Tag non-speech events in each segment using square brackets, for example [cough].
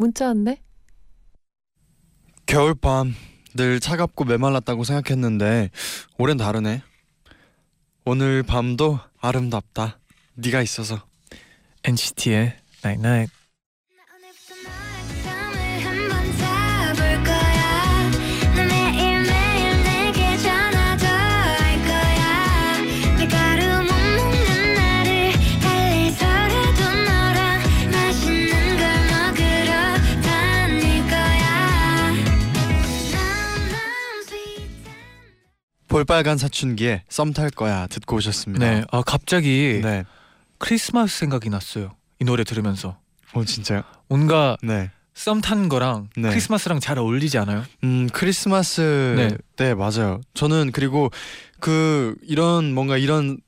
문자 왔네. 겨울밤 늘 차갑고 메말랐다고 생각했는데 올해는 다르네. 오늘 밤도 아름답다. 네가 있어서. NCT의 Night Night. 볼빨간 사춘기에 썸 탈 거야 듣고 오셨습니다. 네. 아 갑자기 네. 크리스마스 생각이 났어요. 이 노래 들으면서 어 진짜요? 뭔가 네. 썸 타는 거랑 네. 크리스마스랑 잘 어울리지 않아요? 음 크리스마스 네. 네. 맞아요. 저는 그리고 그 이런 뭔가 이런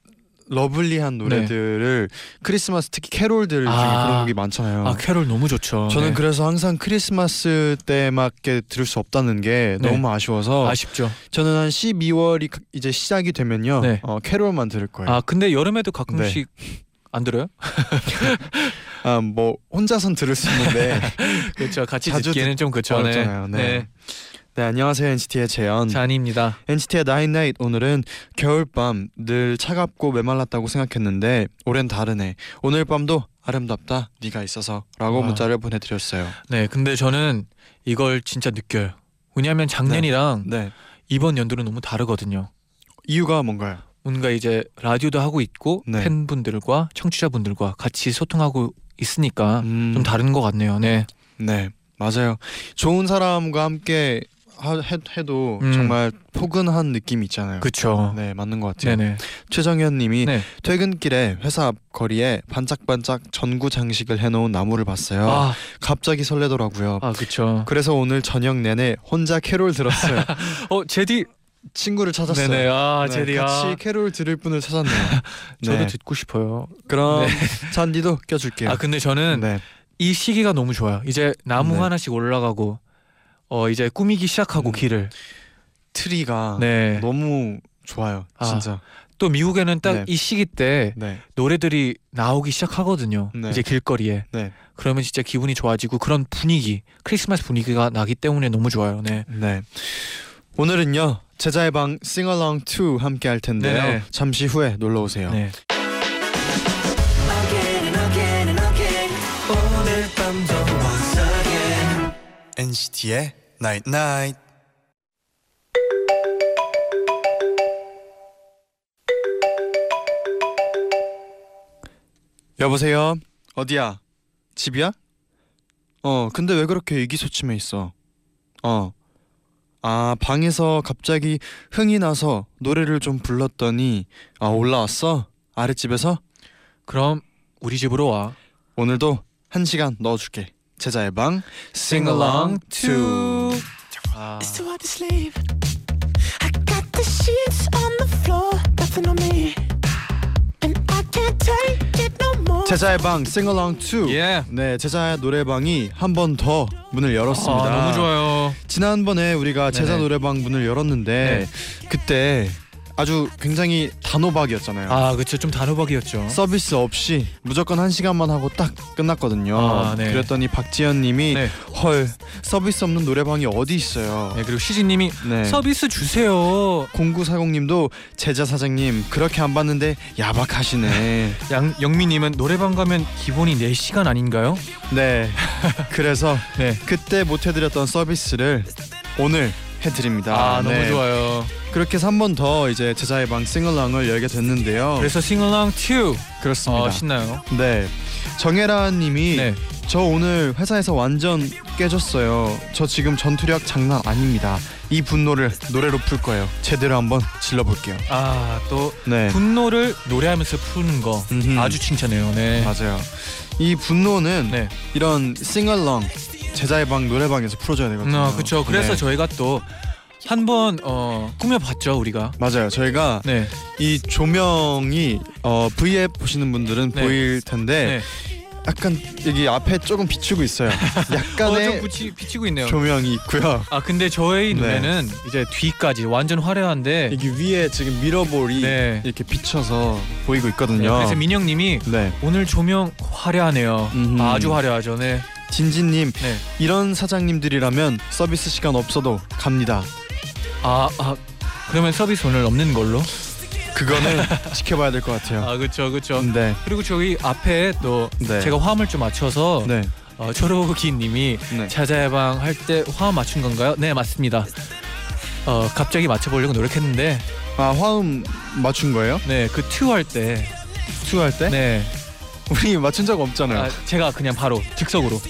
lovely한 노래들을 크리스마스 특히 캐롤들 중에 네. 아. 그런 곡이 많잖아요. 아 캐롤 너무 좋죠. 저는 네. 그래서 항상 크리스마스 때밖에 들을 수 없다는 게 네. 너무 아쉬워서 아쉽죠. 저는 한 12월이 이제 시작이 되면요 네. 어, 캐롤만 들을 거예요. 아 근데 여름에도 가끔씩 안 들어요? [laughs] 아, 뭐 혼자선 들을 수 있는데 [laughs] 그렇죠. 같이 듣기에는 좀. 어렵잖아요. 네. 네 안녕하세요 NCT의 재현. 잔입니다. NCT의 나인나잇 오늘은 겨울밤 늘 차갑고 메말랐다고 생각했는데 올해는 다르네. 오늘 밤도 아름답다 네가 있어서 라고 와. 문자를 보내드렸어요. 네, 근데 저는 이걸 진짜 느껴요. 왜냐하면 작년이랑 네 이번 연도는 너무 다르거든요. 이유가 뭔가요? 뭔가 이제 라디오도 하고 있고 네. 팬분들과 청취자분들과 같이 소통하고 있으니까 음, 좀 다른 것 같네요. 네, 네 맞아요. 좋은 사람과 함께 하, 해, 해도 음. 정말 포근한 느낌이 있잖아요. 그렇죠. 네 맞는 것 같아요. 네네. 최정현님이 네. 퇴근길에 회사 앞 거리에 반짝반짝 전구 장식을 해놓은 나무를 봤어요. 아, 갑자기 설레더라고요. 아 그렇죠. 그래서 오늘 저녁 내내 혼자 캐롤 들었어요. [laughs] 어 제디. 친구를 찾았어요. 네네. 아 네, 제디야. 같이 캐롤 들을 분을 찾았네요. [laughs] 저도 네. 듣고 싶어요. 그럼 네. [laughs] 잔디도 껴줄게요. 아 근데 저는 네. 이 시기가 너무 좋아요. 이제 나무 네. 하나씩 올라가고 어 이제 꾸미기 시작하고 음. 길을. 트리가 네. 너무 좋아요. 아. 진짜. 또 미국에는 딱 네. 이 시기 때 네. 노래들이 나오기 시작하거든요. 네. 이제 길거리에. 네. 그러면 진짜 기분이 좋아지고 그런 분위기, 크리스마스 분위기가 나기 때문에 너무 좋아요. 네. 네. 오늘은요 제자의 방 싱얼롱 2 함께 할 텐데요. 네. 잠시 후에 놀러 오세요. 네. NCT의 Night Night. 여보세요. 어디야? 집이야? 어, 근데 왜 그렇게 의기소침해 있어? 어. 아, 방에서 갑자기 흥이 나서 노래를 좀 불렀더니 아, 올라왔어? 아랫집에서? 그럼 우리 집으로 와. 오늘도 한 시간 넣어줄게. 제자의 방 Sing along to. 아, It's too hard to sleep I got the sheets on the floor Nothing on me And I can't take it no more 제자의 방 싱얼롱 2. 예. 네, 제자의 노래방이 한 번 더 문을 열었습니다. 아, 너무 좋아요. 지난번에 우리가 제자 네네. 노래방 문을 열었는데 그때 아주 굉장히 단호박이었잖아요. 아, 그쵸. 좀 단호박이었죠. 서비스 없이 무조건 한 시간만 하고 딱 끝났거든요. 아, 네. 그랬더니 박지현님이 네. 헐 서비스 없는 노래방이 어디 있어요? 네, 그리고 시진님이 네. 서비스 주세요. 0940님도 제자 사장님 그렇게 안 봤는데 야박하시네. [laughs] 양 영미님은 노래방 가면 기본이 4 시간 아닌가요? 네. 그래서 네. 그때 못 해드렸던 서비스를 오늘 해드립니다. 아, 너무 네. 좋아요. 그렇게 해서 한 번 더 이제 제자의 방 싱글랑을 열게 됐는데요. 그래서 싱얼랑 2. 그렇습니다. 어, 신나요. 네. 정혜라님이 네. 저 오늘 회사에서 완전 깨졌어요. 저 지금 전투력 장난 아닙니다. 이 분노를 노래로 풀 거예요. 제대로 한번 질러볼게요. 아, 또 네. 분노를 노래하면서 푸는 거 음흠. 아주 칭찬해요. 네. 맞아요. 이 분노는 네. 이런 싱얼렁 제자의 방 노래방에서 풀어줘야 되거든요. 아, 그렇죠. 그래서 네. 저희가 또 한번 어, 꾸며봤죠 우리가. 맞아요. 저희가 네. 이 조명이 어, V앱 보시는 분들은 네. 보일 텐데 네. 약간 여기 앞에 조금 비추고 있어요. 어, 좀 약간의 붙이, 비치고 있네요. 조명이 있고요. 아 근데 저희 네. 눈에는 이제 뒤까지 완전 화려한데. 여기 위에 지금 미러볼이 네. 이렇게 비쳐서 보이고 네, 있거든요. 그래서 민영님이 네. 오늘 조명 화려하네요. 음흠. 아주 화려하죠. 네. 진진님 네. 이런 사장님들이라면 서비스 시간 없어도 갑니다. 아, 아 그러면 서비스 오늘 없는 걸로? 그거는 [laughs] 지켜봐야 될 것 같아요. 아 그렇죠, 그렇죠. 네. 그리고 저기 앞에 또 네. 제가 화음을 좀 맞춰서 네. 어, 초록이님이 네. 자자야방 할 때 화음 맞춘 건가요? 네 맞습니다. 어 갑자기 맞춰보려고 노력했는데 아 화음 맞춘 거예요? 네그 튜 할때 투할 때? 네 우리 맞춘 적 없잖아요. 아, 제가 그냥 바로 즉석으로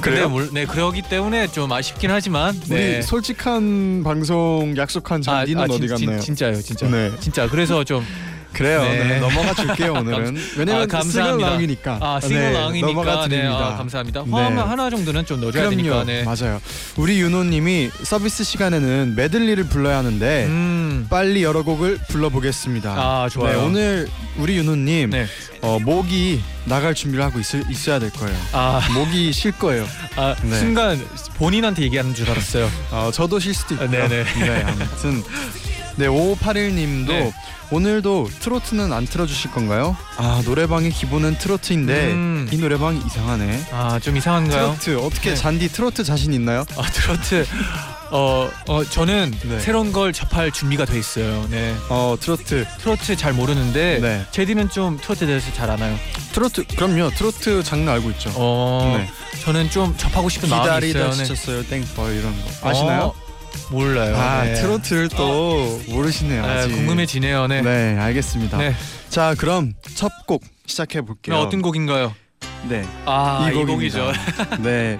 그래요? 근데 물, 네 그러기 때문에 좀 아쉽긴 하지만 네. 우리 솔직한 방송 약속한 잔디는 진- 어디 진- 갔나요? 진짜요, 진짜. 네. 진짜 그래서 좀 그래요. 네. 네. 넘어가 줄게요 [laughs] 오늘은. 왜냐면 아, 감사합니다. 싱글랑이니까. 아 네, 싱글랑이니까 넘어가 네, 드립니다. 아, 감사합니다. 네. 화음 하나 정도는 좀 넣어줘야 그럼요. 되니까. 네. 맞아요. 우리 윤호님이 서비스 시간에는 메들리를 불러야 하는데 음. 빨리 여러 곡을 불러보겠습니다. 아 좋아요. 네, 오늘 우리 윤호님 네. 어, 목이 나갈 준비를 하고 있, 있어야 될 거예요. 아, 목이 쉴 거예요. 아 네. 순간 본인한테 얘기하는 줄 알았어요. 어, 저도 쉴 수도 있고요. 아, 네네. 네, 아무튼 네 5581님도 네. 오늘도 트로트는 안 틀어주실 건가요? 아 노래방의 기본은 트로트인데 음. 이 노래방 이상하네. 아 좀 이상한가요? 트로트 어떻게 네. 잔디 트로트 자신 있나요? 아 트로트 어, 어 저는 네. 새로운 걸 접할 준비가 돼 있어요. 네 어 트로트 트로트 잘 모르는데 네 제디는 좀 트로트에 대해서 잘 아나요? 트로트 그럼요 트로트 장르 알고 있죠. 어 네. 저는 좀 접하고 싶은 마음이 기다리다 있어요. 네. 지쳤어요 땡벌 이런 거 아시나요? 어, 몰라요. 아 네. 트로트를 또 모르시네요. 아, 아직. 궁금해지네요. 네. 네 알겠습니다. 네. 자 그럼 첫 곡 시작해 볼게요. 네, 어떤 곡인가요? 네. 아, 이, 곡입니다. 곡이죠. [laughs] 네.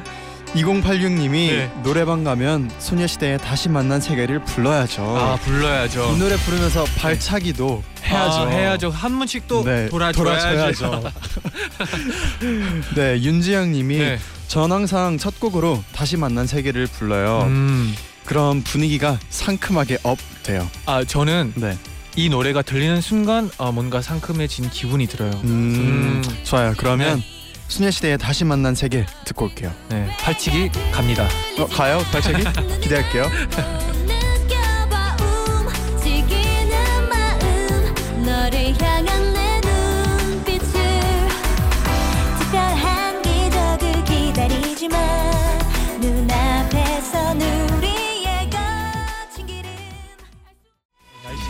2086님이 네. 노래방 가면 소녀시대의 다시 만난 세계를 불러야죠. 아, 불러야죠. 이 노래 부르면서 발차기도 해야죠. 아, 해야죠. 한 번씩 또 네. 돌아줘야죠. [laughs] 네, 윤지영님이 네. 전 항상 첫 곡으로 다시 만난 세계를 불러요. 음. 그럼 분위기가 상큼하게 up 돼요. 아, 저는 네. 이 노래가 들리는 순간 아, 뭔가 상큼해진 기분이 들어요. 음, 음. 좋아요. 그러면 소녀시대의 다시 만난 세계 듣고 올게요. 네. 팔치기 갑니다. 어, 가요? 발차기? [laughs] 기대할게요. [laughs]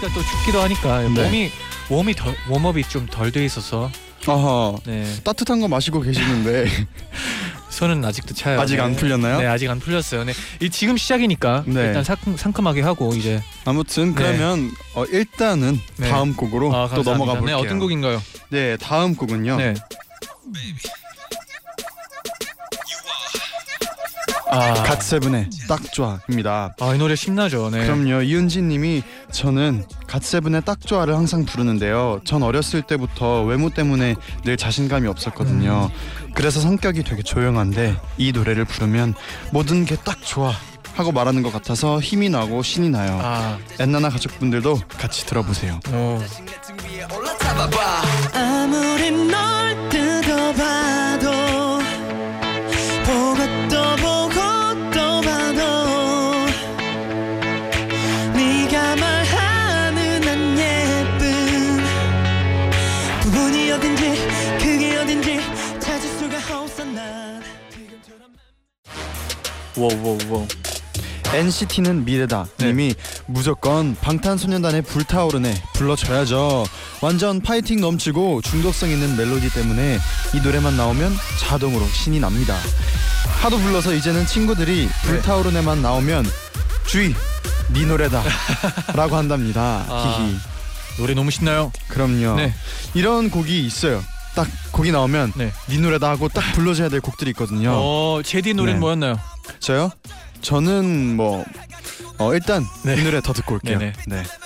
날씨가 또 춥기도 하니까 네. 몸이 웜이 덜, 웜업이 좀 덜 돼 있어서 어허. 네. 따뜻한 거 마시고 계시는데 [laughs] 손은 아직도 차요. 아직 네. 안 풀렸나요? 네, 아직 안 풀렸어요. 네. 이 지금 시작이니까 네. 일단 상큼, 상큼하게 하고 이제 아무튼 그러면 어, 일단은 네. 다음 곡으로 아, 또. 넘어가 네, 볼게요. 어떤 곡인가요? 네, 다음 곡은요. 아, 갓세븐의 딱 좋아입니다. 아, 이 노래 신나죠. 네. 그럼요. 이은지 님이 저는 갓세븐의 딱 좋아를 항상 부르는데요. 전 어렸을 때부터 외모 때문에 늘 자신감이 없었거든요. 음. 그래서 성격이 되게 조용한데 이 노래를 부르면 모든 게 딱 좋아 하고 말하는 것 같아서 힘이 나고 신이 나요. 아, 엔나나 가족분들도 같이 들어보세요. 오. 워워워. NCT는 미래다 네. 님이 무조건 방탄소년단의 불타오르네 불러줘야죠 완전 파이팅 넘치고 중독성 있는 멜로디 때문에 이 노래만 나오면 자동으로 신이 납니다 하도 불러서 이제는 친구들이 불타오르네만 나오면 주의 네 노래다 [laughs] 라고 한답니다 아. 노래 너무 신나요. 그럼요 네. 이런 곡이 있어요 딱 거기 나오면 네. 네 노래다 하고 딱 불러줘야 될 곡들이 있거든요. 어, 제디 노래는 네. 뭐였나요? 저요? 저는 뭐 어, 일단 네. 이 노래 더 듣고 올게요. 네네. 네. 네. 네.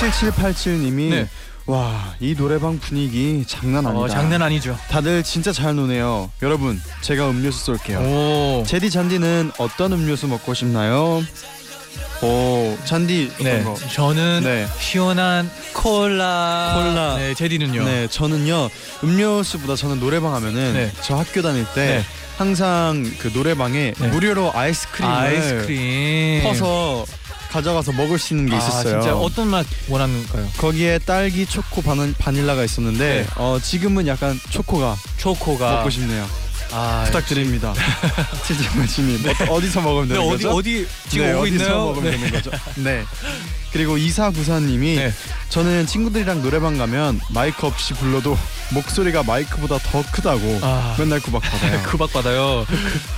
7787님이 네. 와 이 노래방 분위기 장난 아니다. 어, 장난 아니죠. 다들 진짜 잘 노네요. 여러분 제가 음료수 쏠게요. 오. 제디 잔디는 어떤 음료수 먹고 싶나요? 오 잔디 네. 거? 저는 네. 시원한 콜라. 콜라. 네, 제디는요. 네 저는요 음료수보다 저는 노래방 하면은 네. 저 학교 다닐 때 네. 항상 그 노래방에 네. 무료로 아이스크림을 아이스크림. 퍼서 가져가서 먹을 수 있는 게 아, 있었어요. 진짜 어떤 맛 원하는가요? 거기에 딸기, 초코, 바닐라가 있었는데 네. 어, 지금은 약간 초코가 초코가 먹고 싶네요. 아, 부탁드립니다. [laughs] 치즈머신님 어, 어디서 먹으면 네, 되는 어디 거죠? 어디 지금 네, 오고 있나요? 먹으면 네. 되는 거죠? [laughs] 네. 그리고 이사구사님이 네. 저는 친구들이랑 노래방 가면 마이크 없이 불러도 목소리가 마이크보다 더 크다고 아. 맨날 구박받아요. [laughs] 구박 받아요.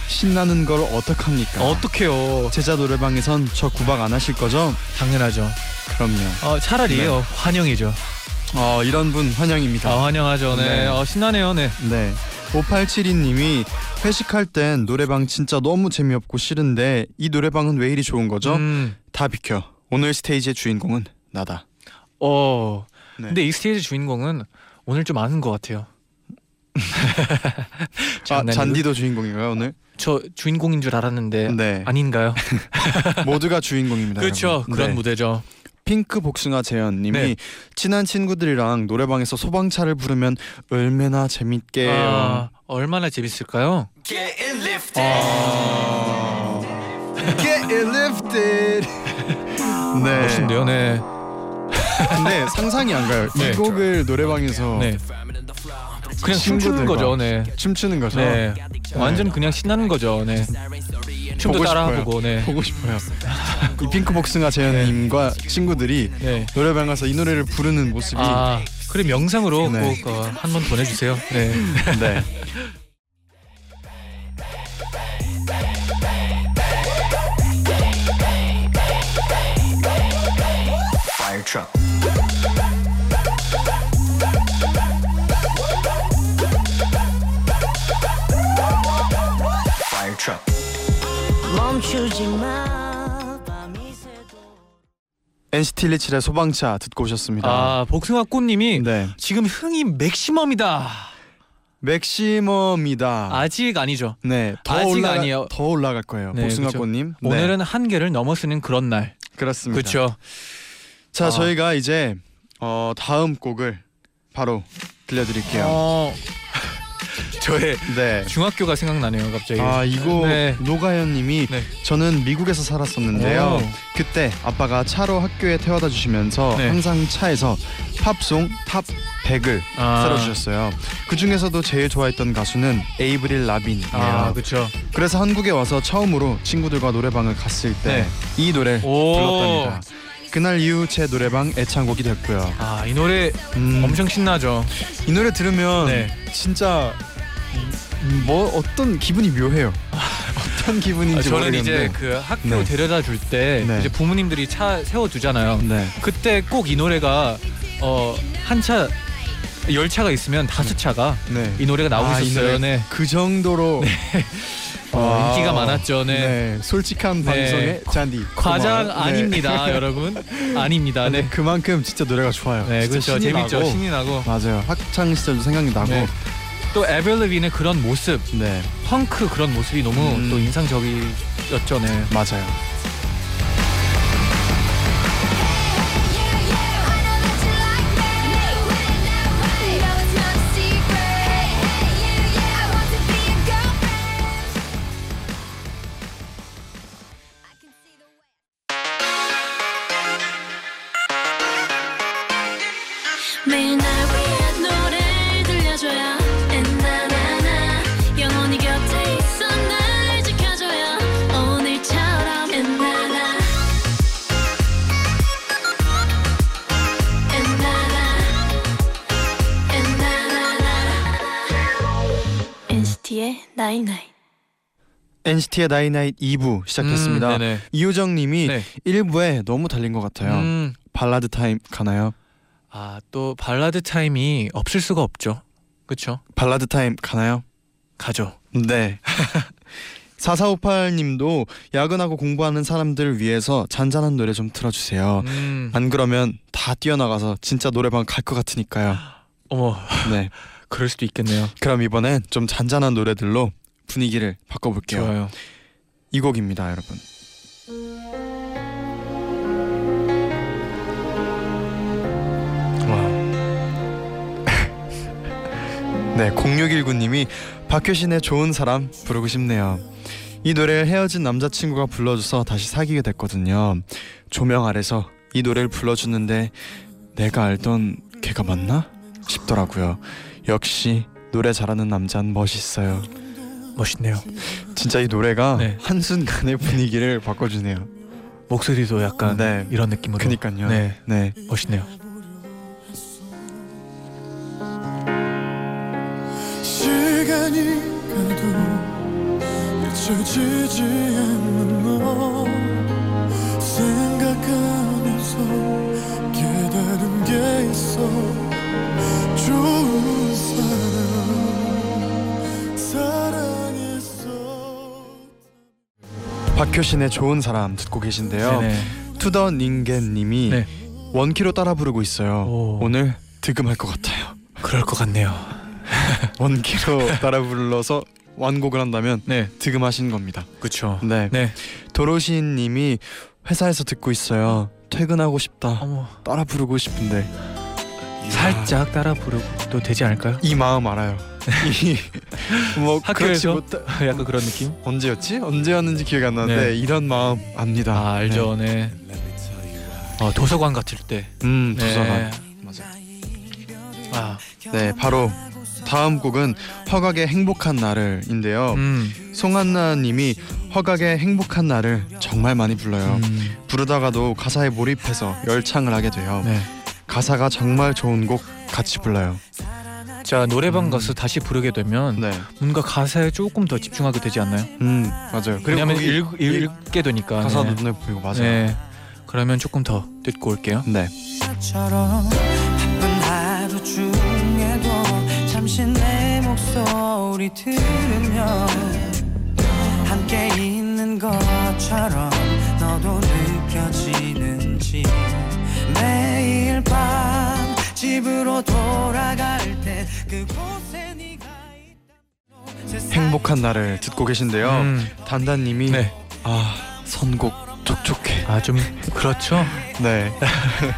신나는 걸 어떡합니까? 어떡해요? 제자 노래방에선 저 구박 안 하실 거죠? 당연하죠. 그럼요. 어, 차라리요. 네. 환영이죠. 어, 이런 분 환영입니다. 아, 환영하죠. 네. 네. 어, 신나네요. 네. 네. 5872님이 회식할 땐 노래방 진짜 너무 재미없고 싫은데 이 노래방은 왜 이리 좋은 거죠? 음. 다 비켜. 오늘 스테이지의 주인공은 나다. 어. 네. 근데 이 스테이지 주인공은 오늘 좀 아는 것 같아요. [laughs] 아. 잔디도 주인공인가요 오늘? 저 주인공인 줄 알았는데 네. 아닌가요? [laughs] 모두가 주인공입니다. 그렇죠. 그런 네. 무대죠. 핑크 복숭아 재현님이 네. 친한 친구들이랑 노래방에서 소방차를 부르면 얼마나 재밌게요. 아, 얼마나 재밌을까요? 아. Get it lifted. [laughs] 네. 멋진데요. 네. 근데 [laughs] 상상이 안 가요. 네. 이 곡을 노래방에서 네. 그냥 춤추는 거죠. 네. 춤추는 거죠. 네. 완전 그냥 신나는 거죠. 네. 춤도 따라하고 네. 보고 싶어요. 이 핑크 복숭아 재현님과 친구들이 네. 노래방 가서 이 노래를 부르는 모습이 아, 그럼 영상으로 네. 꼭 어, 한번 보내주세요. 네. 네. [laughs] Fire truck 멈추지 마 NCT 127의 소방차 듣고 오셨습니다. 아, 복숭아 꽃님이 네. 지금 흥이 맥시멈이다. 맥시멈이다. 아직 아니죠. 네. 더 아직 올라가 아니에요. 더 올라갈 거예요. 네, 복숭아꽃님. 네, 오늘은 한계를 넘어서는 그런 날. 그렇습니다. 그렇죠. 자, 아. 저희가 이제 어, 다음 곡을 바로 들려드릴게요. 어, 저의 네. 중학교가 생각나네요, 갑자기. 아 이거 네. 노가연님이 네. 저는 미국에서 살았었는데요. 오. 그때 아빠가 차로 학교에 태워다 주시면서 네. 항상 차에서 팝송 top 100을 아. 틀어주셨어요. 그 중에서도 제일 좋아했던 가수는 에이브릴 라빈이에요. 아, 그렇죠. 그래서 한국에 와서 처음으로 친구들과 노래방을 갔을 때이 네. 노래를 오. 불렀답니다. 그날 이후 제 노래방 애창곡이 됐고요. 아, 이 노래 음, 엄청 신나죠. 이 노래 들으면 네. 진짜 음, 뭐 어떤 기분이 묘해요. 어떤 기분인지 아, 저는 모르겠는데. 이제 그 학교 네. 데려다 줄 때 네. 이제 부모님들이 차 세워 두잖아요. 네. 그때 꼭 이 노래가 어, 한차 열차가 있으면 다섯 차가 네. 이 노래가 나오고 아, 이 있었어요. 네. 그 정도로 어, 아, 인기가 많았죠. 네. 네. 솔직한 네. 방송의 잔디. 과장 고마워요. 네. 아닙니다, [laughs] 여러분. 아닙니다. 네. 그만큼 진짜 노래가 좋아요. 네, 진짜 그렇죠. 신이 재밌죠. 나고. 신이 나고. 맞아요. 학창 시절도 생각이 나고. 네. 또 에벨레빈의 그런 모습, 네. 펑크 그런 모습이 너무 음. 또 인상적이었죠. 네. 맞아요. night night NCT의 night night 2부 시작했습니다. 음, 네네. 이효정 님이 네. 1부에 너무 달린 것 같아요. 음, 발라드 타임 가나요? 아, 또 발라드 타임이 없을 수가 없죠. 그렇죠? 발라드 타임 가나요? 가죠. 네. [laughs] 4458님도 야근하고 공부하는 사람들을 위해서 잔잔한 노래 좀 틀어주세요. 음. 안 그러면 다 뛰어나가서 진짜 노래방 갈 것 같으니까요. [gasps] 어머 네. [laughs] 그럴 수도 있겠네요. 그럼 이번엔 좀 잔잔한 노래들로 분위기를 바꿔볼게요. 좋아요. 이 곡입니다, 여러분. 와. [laughs] 네, 0619님이 박효신의 좋은 사람 부르고 싶네요. 이 노래를 헤어진 남자친구가 불러줘서 다시 사귀게 됐거든요. 조명 아래서 이 노래를 불러주는데 내가 알던 걔가 맞나 싶더라고요. 역시 노래 잘하는 남자는 멋있어요. 멋있네요. 진짜 이 노래가 네. 한순간의 분위기를 바꿔주네요. 목소리도 약간 네. 이런 느낌으로. 그니까요. 네. 네. 멋있네요. 시간이 가도 잊혀지지 않는 너 생각하면서 깨달은 게 있어 좋은 사람 사랑 박효신의 좋은 사람 듣고 계신데요. 네네. 투더 닝겐님이 네. 원키로 따라 부르고 있어요. 오. 오늘 득음할 것 같아요. 그럴 것 같네요. [laughs] 원키로 따라 불러서 완곡을 한다면 네. 득음하신 겁니다. 그렇죠. 네. 네. 도로시님이 회사에서 듣고 있어요. 퇴근하고 싶다. 어머. 따라 부르고 싶은데 살짝 따라 부르도 되지 않을까요? 이 마음 알아요. 이뭐 [laughs] 학교에서? 못해 [laughs] 약간 그런 느낌? 언제였지? 언제였는지 기억이 안 나는데 네. 이런 마음 압니다. 아 알죠. 네. 어, 도서관 같을 때. 네. 음 네. 도서관 맞아. 아. 네 바로 다음 곡은 허각의 행복한 날을인데요. 음. 송한나님이 허각의 행복한 날을 정말 많이 불러요. 음. 부르다가도 가사에 몰입해서 열창을 하게 돼요. 네. 가사가 정말 좋은 곡 같이 불러요. 자 노래방 가서 다시 부르게 되면 네. 뭔가 가사에 조금 더 집중하게 되지 않나요? 음 맞아요. 왜냐면 거기 읽, 읽 게 되니까. 가사도 네. 눈에 보이고 맞아요. 네. 그러면 조금 더 듣고 올게요. 네. 함께 있는 것처럼 너도 느껴지는지 집으로 돌아갈 때 그곳에 네가 있다 행복한 날을 듣고 계신데요. 음. 단단님이 네. 아 선곡 촉촉해. 아 좀 그렇죠. 네.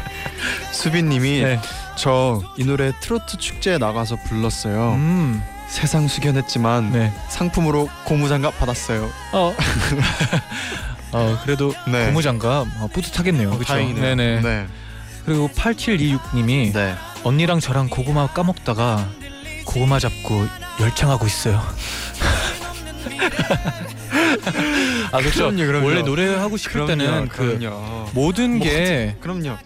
[laughs] 수빈님이 네. 저이 노래 트로트 축제에 나가서 불렀어요. 음. 세상 숙연했지만 네. 상품으로 고무장갑 받았어요. 어. [laughs] 어 그래도 네. 고무장갑 어, 뿌듯하겠네요. 그렇죠. 다행이네요. 네네. 네. 그리고 8726님이 네. 언니랑 저랑 고구마 까먹다가 고구마 잡고 열창하고 있어요. [laughs] 아 그렇죠. 그럼요, 그럼요. 원래 노래 하고 싶을 때는 그 그럼요. 모든 게다 그럼요.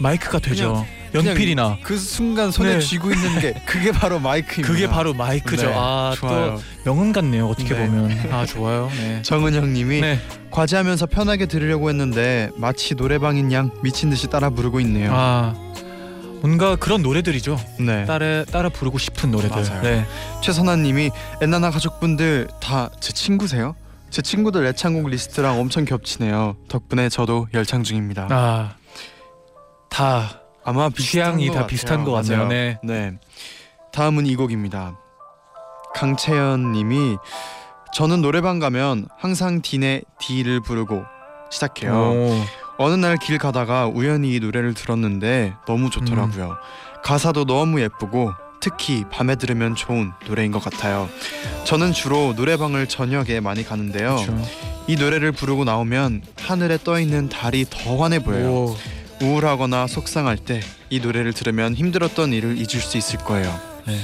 마이크가 되죠. 연필이나 그 순간 손에 네. 쥐고 있는 게 [laughs] 그게 바로 마이크입니다. 그게 바로 마이크죠. 네, 아 좋아요. 또 명언 같네요. 어떻게 네. 보면 [laughs] 아 좋아요. 네. 정은영 님이 네. 과제하면서 편하게 들으려고 했는데 마치 노래방인 양 미친 듯이 따라 부르고 있네요. 아 뭔가 그런 노래들이죠. 네. 따라 따라 부르고 싶은 노래들. 맞아요. 네. 최선아 님이 엔나나 가족분들 다 제 친구세요? 제 친구들 애창곡 리스트랑 엄청 겹치네요. 덕분에 저도 열창 중입니다. 아 다 아마 취향이 것다 같아요. 비슷한 것 같네요. 맞아요. 네. 네. 다음은 이 곡입니다. 강채연 님이 저는 노래방 가면 항상 D네 D를 부르고 시작해요. 오. 어느 날 길 가다가 우연히 이 노래를 들었는데 너무 좋더라고요. 음. 가사도 너무 예쁘고 특히 밤에 들으면 좋은 노래인 것 같아요. 저는 주로 노래방을 저녁에 많이 가는데요. 그렇죠. 이 노래를 부르고 나오면 하늘에 떠 있는 달이 더 환해 보여요. 오. 우울하거나 속상할 때 이 노래를 들으면 힘들었던 일을 잊을 수 있을 거예요. 네.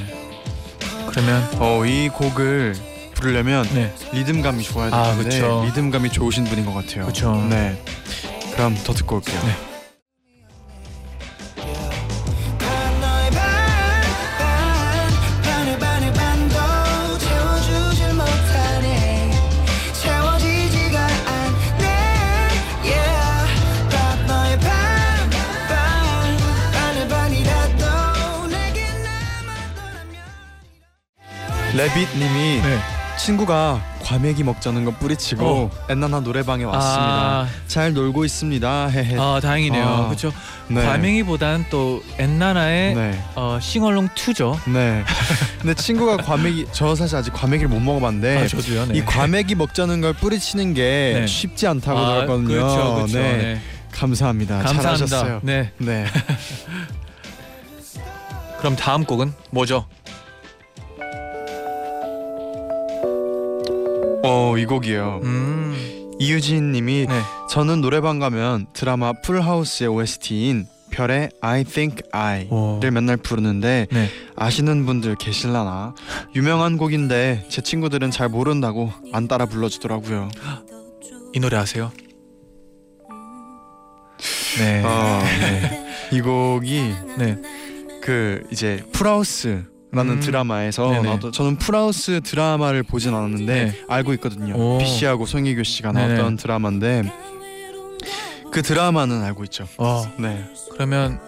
그러면 어, 이 곡을 부르려면 네. 리듬감이 좋아야 아, 되는데 그쵸. 리듬감이 좋으신 분인 것 같아요. 그쵸. 네. 그럼 더 듣고 올게요. 네. 레빗님이 네. 친구가 과메기 먹자는 거 뿌리치고 엔나나 노래방에 왔습니다. 아, 잘 놀고 있습니다. 헤헤. 아 다행이네요. 아, 그렇죠. 네. 과메기보단 또 엔나나의 네. 어, 싱얼롱 2죠. 네. 근데 친구가 과메기 저 사실 아직 과메기를 못 먹어봤는데 아, 저도요. 네. 이 과메기 먹자는 걸 뿌리치는 게 네. 쉽지 않다고 아, 들었거든요. 그렇죠, 그렇죠. 네. 네. 감사합니다. 감사합니다. 잘하셨어요. 네. 네. [laughs] 그럼 다음 곡은 뭐죠? 어, 이 곡이에요. 음. 이유진 님이 네. 저는 노래방 가면 드라마 풀하우스의 OST인 별의 I Think I를 오. 맨날 부르는데 네. 아시는 분들 계실라나 유명한 곡인데 제 친구들은 잘 모른다고 안 따라 불러주더라고요. 이 노래 아세요? 네. 어, 네. [laughs] 이 곡이 네. 그 이제 풀하우스 라는 음. 드라마에서 네네. 나왔던 저는 풀하우스 드라마를 보진 않았는데 네. 알고 있거든요. 오. B 씨하고 송혜교 씨가 네네. 나왔던 드라마인데 그 드라마는 알고 있죠. 어, 네, 그러면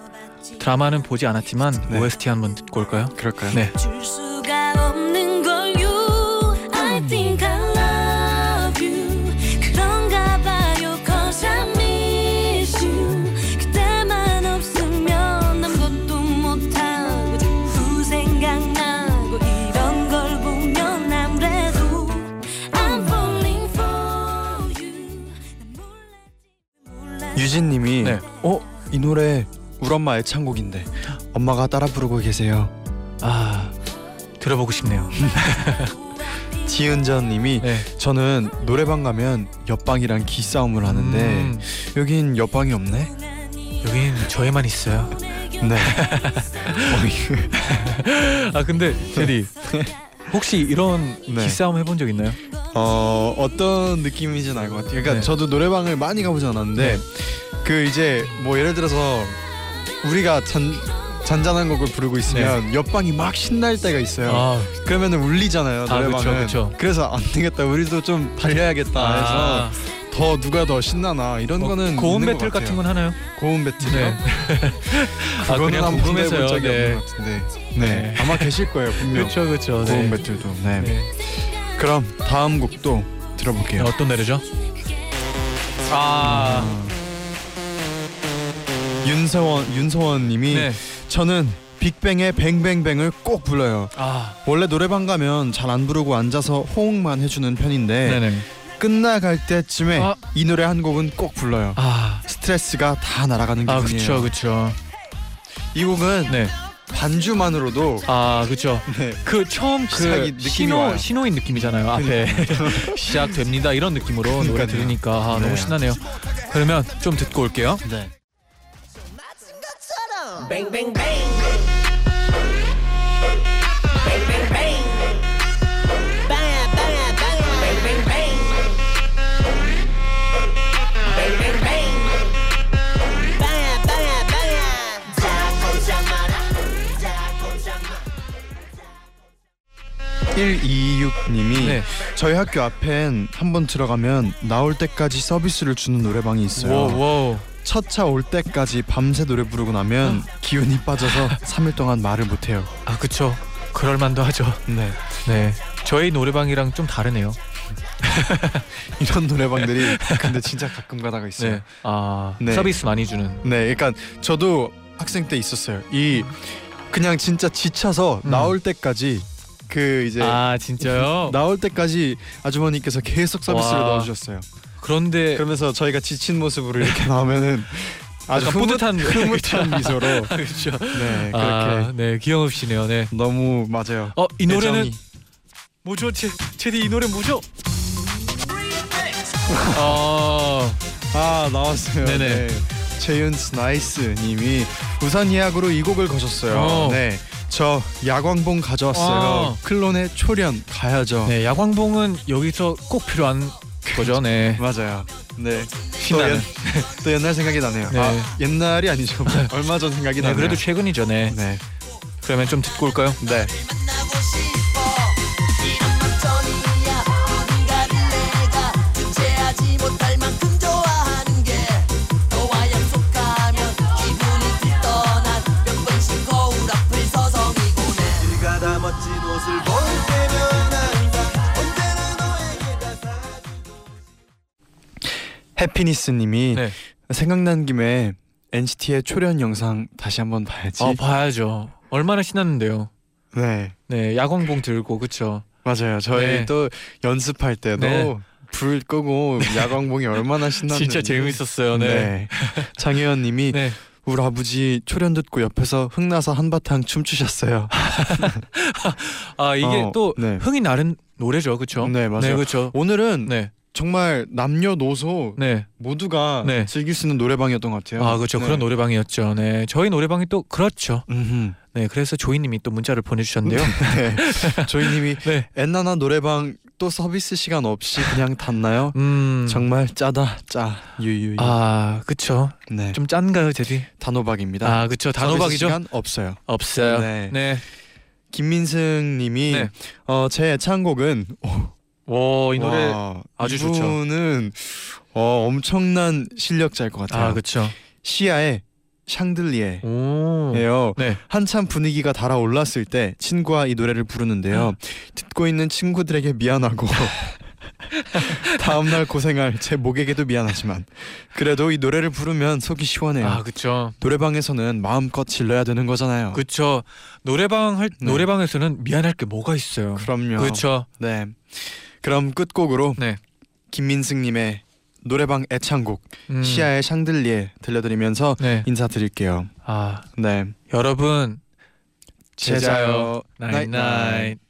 드라마는 보지 않았지만 네. OST 한번 듣고 올까요? 그럴까요? 네. 유진님이 네. 어? 이 노래 우리 엄마 애창곡인데 엄마가 따라 부르고 계세요. 아 들어보고 싶네요. [laughs] 지은전님이 네. 저는 노래방 가면 옆방이랑 기싸움을 하는데 음, 여긴 옆방이 없네. 여긴 저에만 있어요. 네. [laughs] 아 근데 제디 혹시 이런 네. 기싸움 해본 적 있나요? 어 어떤 느낌인지는 알 것 같아요. 그러니까 네. 저도 노래방을 많이 가보지 않았는데 그 이제 뭐 예를 들어서 우리가 잔 잔잔한 곡을 부르고 있으면 옆방이 막 신날 때가 있어요. 네. 아, 그러면은 울리잖아요 아, 노래방은. 그쵸, 그쵸. 그래서 안 되겠다. 우리도 좀 달려야겠다 아, 해서 더 누가 더 신나나 이런 뭐 거는 고음 있는 배틀 것 같은 같아요. 건 하나요? 고음 배틀이요? 네. [laughs] 아 그거는 그냥 한 번도 궁금해서요. 해본 적이 네. 없는 것 같은데. 네. 네. 아마 계실 거예요 분명. 그렇죠, 그렇죠. 고음 네. 배틀도. 네. 네. 그럼 다음 곡도 네, 들어볼게요. 어떤 노래죠? 아, 윤서원 윤서원님이 네. 저는 빅뱅의 뱅뱅뱅을 꼭 불러요. 아, 원래 노래방 가면 잘 안 부르고 앉아서 호응만 해주는 편인데 네네. 끝나갈 때쯤에 아. 이 노래 한 곡은 꼭 불러요. 아, 스트레스가 다 날아가는 아, 기분이에요. 그렇죠, 그렇죠. 이 곡은 네. 반주만으로도 아, 그렇죠. 네. 그 처음 그 신호 와요. 신호인 느낌이잖아요. 앞에 [laughs] 시작됩니다 이런 느낌으로 노래 그러니까요. 들으니까 아, 네. 너무 신나네요. 그러면 좀 듣고 올게요. 네. Bang bang bang. Bang bang bang. Bang bang bang. Bang bang bang. Bang bang bang. Bang bang bang. 자꾸 참아라. 자꾸 참아. 126님이 네. 저희 학교 앞엔 한 번 들어가면 나올 때까지 서비스를 주는 노래방이 있어요. 와우, 와우. 첫 차 올 때까지 밤새 노래 부르고 나면 기운이 빠져서 3일 동안 말을 못 해요. 아, 그렇죠. 그럴 만도 하죠. 네. 네. 저희 노래방이랑 좀 다르네요. [laughs] 이런 노래방들이 근데 진짜 가끔 가다가 있어요. 네. 아, 네. 서비스 많이 주는. 네, 그러니까 저도 학생 때 있었어요. 이 그냥 진짜 지쳐서 음. 나올 때까지 그 이제 아, 진짜요? [laughs] 나올 때까지 아주머니께서 계속 서비스를 와. 넣어주셨어요. 그런데 그러면서 저희가 지친 모습으로 이렇게 [laughs] 나오면은 아주 뿌듯한 흐뭇한 [laughs] 미소로 [laughs] 그렇죠. 네 그렇게 아, 네, 귀여우시네요. 네. 너무 맞아요. 어, 이 노래는 애정이. 뭐죠? 제 제디 이 노래 뭐죠? 어, 아 나왔어요. 네네. 네. 재윤스 나이스 님이 우선 예약으로 이 곡을 거셨어요. 어. 네, 저 야광봉 가져왔어요. 어. 클론의 초련 가야죠. 네, 야광봉은 여기서 꼭 필요한 거죠. 네. [laughs] 맞아요. 네. 또, 신나는. 옛, [laughs] 또 옛날 생각이 나네요. 네. 아 옛날이 아니죠. [laughs] 얼마 전 생각이 네, 나네요. 그래도 최근이죠. 네. 네. 그러면 좀 듣고 올까요? 네. 해피니스님이 네. 생각난 김에 NCT의 초련 영상 다시 한번 봐야지. 어 봐야죠. 얼마나 신났는데요. 네 네 야광봉 들고 그쵸. 맞아요. 저희 네. 또 연습할 때도 네. 불 끄고 야광봉이 얼마나 [laughs] 신났는지 진짜 재밌었어요. 네. [laughs] 장혜연님이 네. 우리 아버지 초련 듣고 옆에서 흥나서 한바탕 춤추셨어요. [laughs] 아 이게 어, 또 네. 흥이 나는 노래죠, 그렇죠? 네, 맞아요. 네, 그렇죠. 오늘은 네, 정말 남녀노소 네. 모두가 네. 즐길 수 있는 노래방이었던 것 같아요. 아 그렇죠. 네. 그런 노래방이었죠. 네, 저희 노래방이 또 그렇죠. 음흠. 네, 그래서 조이님이 또 문자를 보내주셨는데요. 네. [laughs] 조이님이 네. 엔나나 노래방 또 서비스 시간 없이 그냥 탔나요? 음, 정말 짜다 짜 유유유. 아 그렇죠. 네. 좀 짠가요, 제디? 단호박입니다. 아 그렇죠. 서비스 단호박이죠. 시간 없어요. 없어요. 네. 네. 김민승님이 네. 어, 제 애창곡은 오, 이 노래 와, 아주 좋죠. 이분은 어, 엄청난 실력자일 것 같아요. 아 그렇죠. 시아의 샹들리에예요. 오. 네. 한참 분위기가 달아올랐을 때 친구와 이 노래를 부르는데요. 듣고 있는 친구들에게 미안하고 [laughs] 다음 날 고생할 제 목에게도 미안하지만 그래도 이 노래를 부르면 속이 시원해요. 아 그렇죠. 노래방에서는 마음껏 질러야 되는 거잖아요. 그렇죠. 노래방 할 네. 노래방에서는 미안할 게 뭐가 있어요. 그럼요. 그렇죠. 네. 그럼 끝곡으로 네. 김민승님의 노래방 애창곡 음. 시아의 샹들리에 들려드리면서 네. 인사드릴게요. 아 네. 여러분 제자요. 나잇나잇.